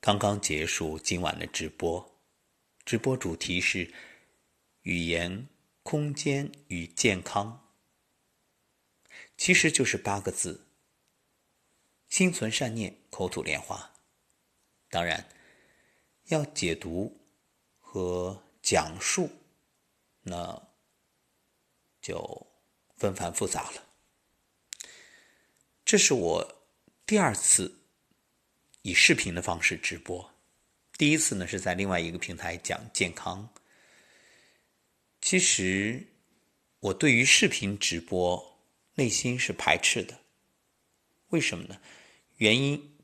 刚刚结束今晚的直播，直播主题是语言、空间与健康，其实就是八个字：心存善念，口吐莲花。当然，要解读和讲述，那就纷繁复杂了。这是我第二次。以视频的方式直播，第一次呢是在另外一个平台讲健康。其实我对于视频直播内心是排斥的，为什么呢？原因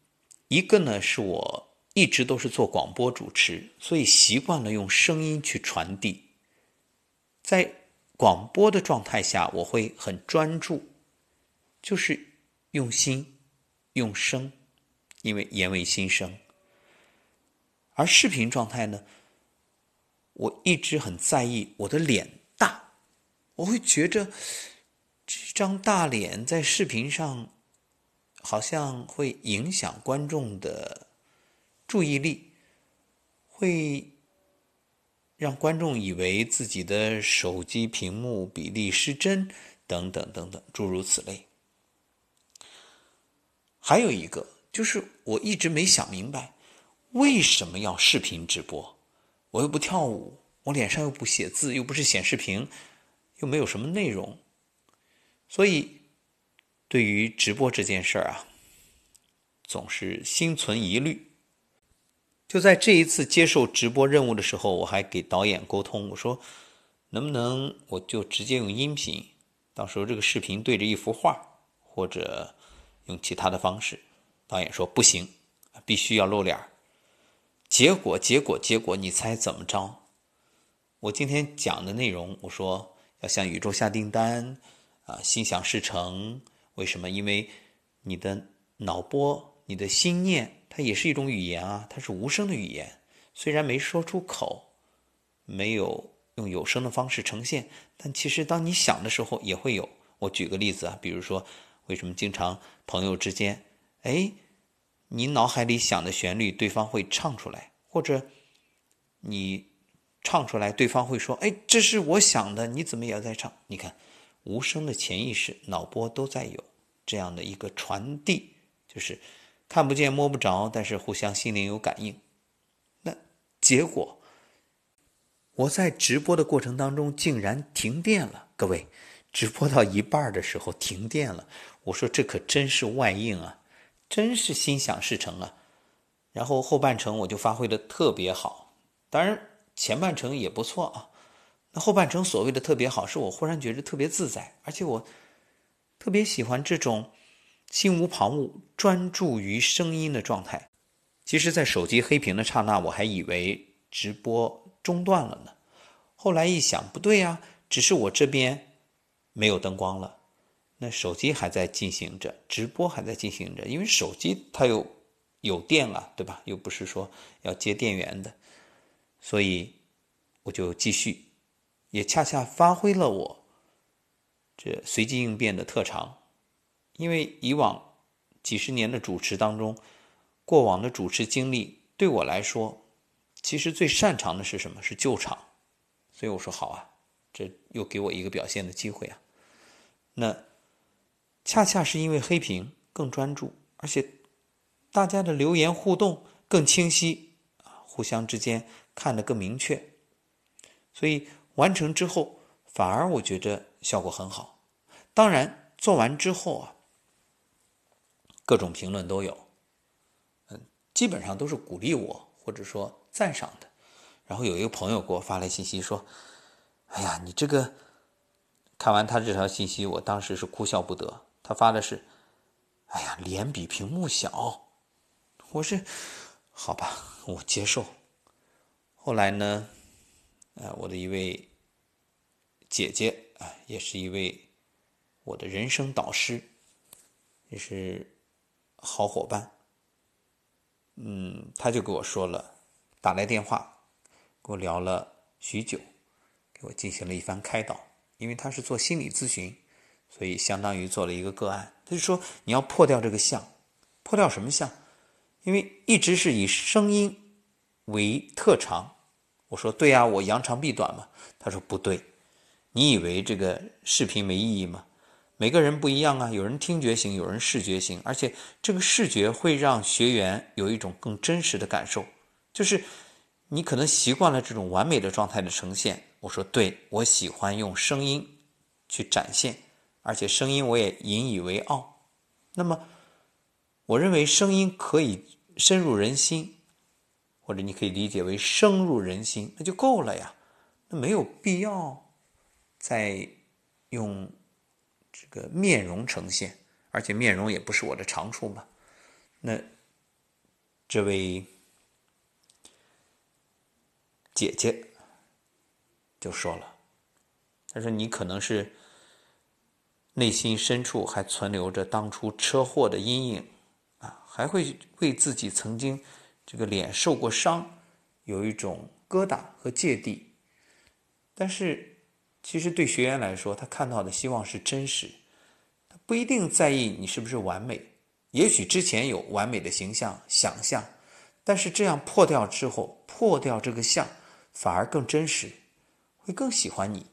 一个呢是我一直都是做广播主持，所以习惯了用声音去传递。在广播的状态下，我会很专注，就是用心用声。因为言为心声，而视频状态呢，我一直很在意我的脸大，我会觉着这张大脸在视频上好像会影响观众的注意力，会让观众以为自己的手机屏幕比例失真，等等等等，诸如此类。还有一个。就是我一直没想明白，为什么要视频直播？我又不跳舞，我脸上又不写字，又不是显示屏，又没有什么内容，所以对于直播这件事儿啊，总是心存疑虑。就在这一次接受直播任务的时候，我还给导演沟通，我说能不能我就直接用音频，到时候这个视频对着一幅画，或者用其他的方式。导演说不行，必须要露脸结果，结果，结果，你猜怎么着？我今天讲的内容，我说要向宇宙下订单，啊，心想事成。为什么？因为你的脑波，你的心念，它也是一种语言啊，它是无声的语言。虽然没说出口，没有用有声的方式呈现，但其实当你想的时候，也会有。我举个例子啊，比如说，为什么经常朋友之间？哎，你脑海里想的旋律，对方会唱出来，或者你唱出来，对方会说：“哎，这是我想的，你怎么也在唱？”你看，无声的潜意识、脑波都在有这样的一个传递，就是看不见摸不着，但是互相心灵有感应。那结果，我在直播的过程当中竟然停电了，各位，直播到一半的时候停电了，我说这可真是外应啊！真是心想事成啊！然后后半程我就发挥的特别好，当然前半程也不错啊。那后半程所谓的特别好，是我忽然觉得特别自在，而且我特别喜欢这种心无旁骛、专注于声音的状态。其实，在手机黑屏的刹那，我还以为直播中断了呢。后来一想，不对呀，只是我这边没有灯光了。那手机还在进行着，直播还在进行着，因为手机它有有电啊，对吧？又不是说要接电源的，所以我就继续，也恰恰发挥了我这随机应变的特长。因为以往几十年的主持当中，过往的主持经历对我来说，其实最擅长的是什么？是救场。所以我说好啊，这又给我一个表现的机会啊。那。恰恰是因为黑屏更专注，而且大家的留言互动更清晰啊，互相之间看得更明确，所以完成之后反而我觉得效果很好。当然做完之后啊，各种评论都有，嗯，基本上都是鼓励我或者说赞赏的。然后有一个朋友给我发来信息说：“哎呀，你这个……”看完他这条信息，我当时是哭笑不得。他发的是：“哎呀，脸比屏幕小。”我是好吧，我接受。后来呢，呃，我的一位姐姐啊，也是一位我的人生导师，也是好伙伴。嗯，他就给我说了，打来电话，跟我聊了许久，给我进行了一番开导，因为他是做心理咨询。所以相当于做了一个个案，他就说你要破掉这个相，破掉什么相？因为一直是以声音为特长。我说对呀，我扬长避短嘛。他说不对，你以为这个视频没意义吗？每个人不一样啊，有人听觉型，有人视觉型，而且这个视觉会让学员有一种更真实的感受，就是你可能习惯了这种完美的状态的呈现。我说对，我喜欢用声音去展现，而且声音我也引以为傲。那么，我认为声音可以深入人心，或者你可以理解为声入人心，那就够了呀，那没有必要再用。这个面容呈现，而且面容也不是我的长处嘛。那这位姐姐就说了：“她说你可能是内心深处还存留着当初车祸的阴影啊，还会为自己曾经这个脸受过伤有一种疙瘩和芥蒂，但是。”其实对学员来说，他看到的希望是真实，他不一定在意你是不是完美。也许之前有完美的形象想象，但是这样破掉之后，破掉这个像，反而更真实，会更喜欢你。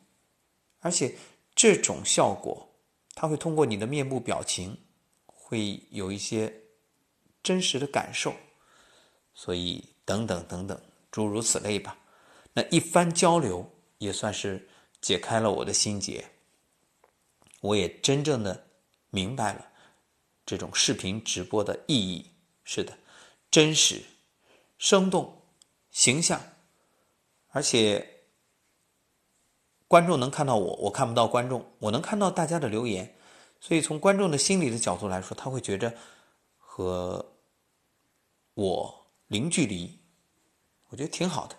而且这种效果，他会通过你的面部表情，会有一些真实的感受。所以等等等等，诸如此类吧。那一番交流，也算是。解开了我的心结，我也真正的明白了这种视频直播的意义。是的，真实、生动、形象，而且观众能看到我，我看不到观众，我能看到大家的留言，所以从观众的心理的角度来说，他会觉着和我零距离，我觉得挺好的。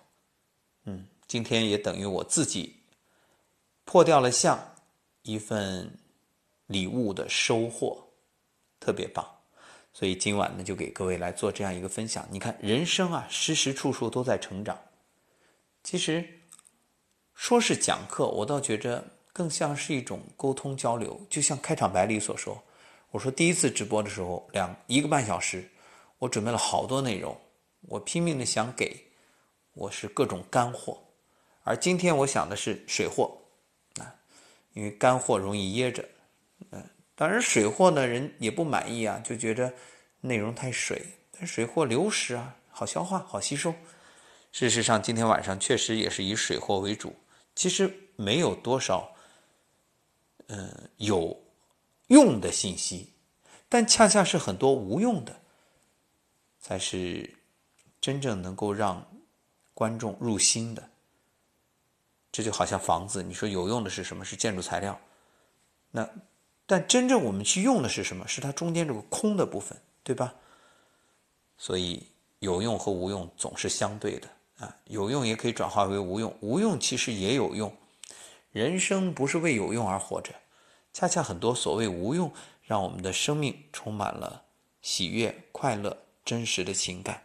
嗯，今天也等于我自己。破掉了相，一份礼物的收获，特别棒。所以今晚呢，就给各位来做这样一个分享。你看，人生啊，时时处处都在成长。其实说是讲课，我倒觉着更像是一种沟通交流。就像开场白里所说，我说第一次直播的时候，两一个半小时，我准备了好多内容，我拼命的想给，我是各种干货。而今天我想的是水货。啊因为干货容易噎着，嗯，当然水货呢，人也不满意啊，就觉得内容太水。但水货流食啊，好消化，好吸收。事实上，今天晚上确实也是以水货为主，其实没有多少，嗯，有用的信息，但恰恰是很多无用的，才是真正能够让观众入心的。这就好像房子，你说有用的是什么？是建筑材料。那，但真正我们去用的是什么？是它中间这个空的部分，对吧？所以有用和无用总是相对的有用也可以转化为无用，无用其实也有用。人生不是为有用而活着，恰恰很多所谓无用，让我们的生命充满了喜悦、快乐、真实的情感。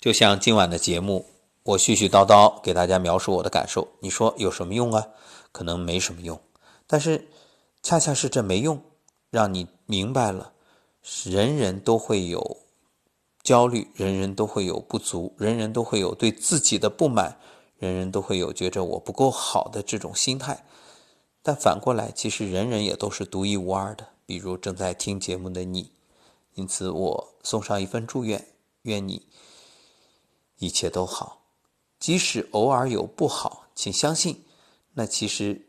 就像今晚的节目。我絮絮叨叨给大家描述我的感受，你说有什么用啊？可能没什么用，但是恰恰是这没用，让你明白了，人人都会有焦虑，人人都会有不足，人人都会有对自己的不满，人人都会有觉着我不够好的这种心态。但反过来，其实人人也都是独一无二的，比如正在听节目的你。因此，我送上一份祝愿，愿你一切都好。即使偶尔有不好，请相信，那其实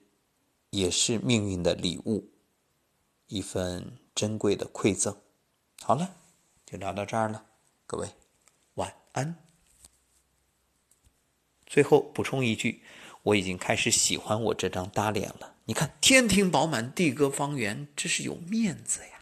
也是命运的礼物，一份珍贵的馈赠。好了，就聊到这儿了，各位晚安。最后补充一句，我已经开始喜欢我这张大脸了。你看，天庭饱满，地阁方圆，这是有面子呀。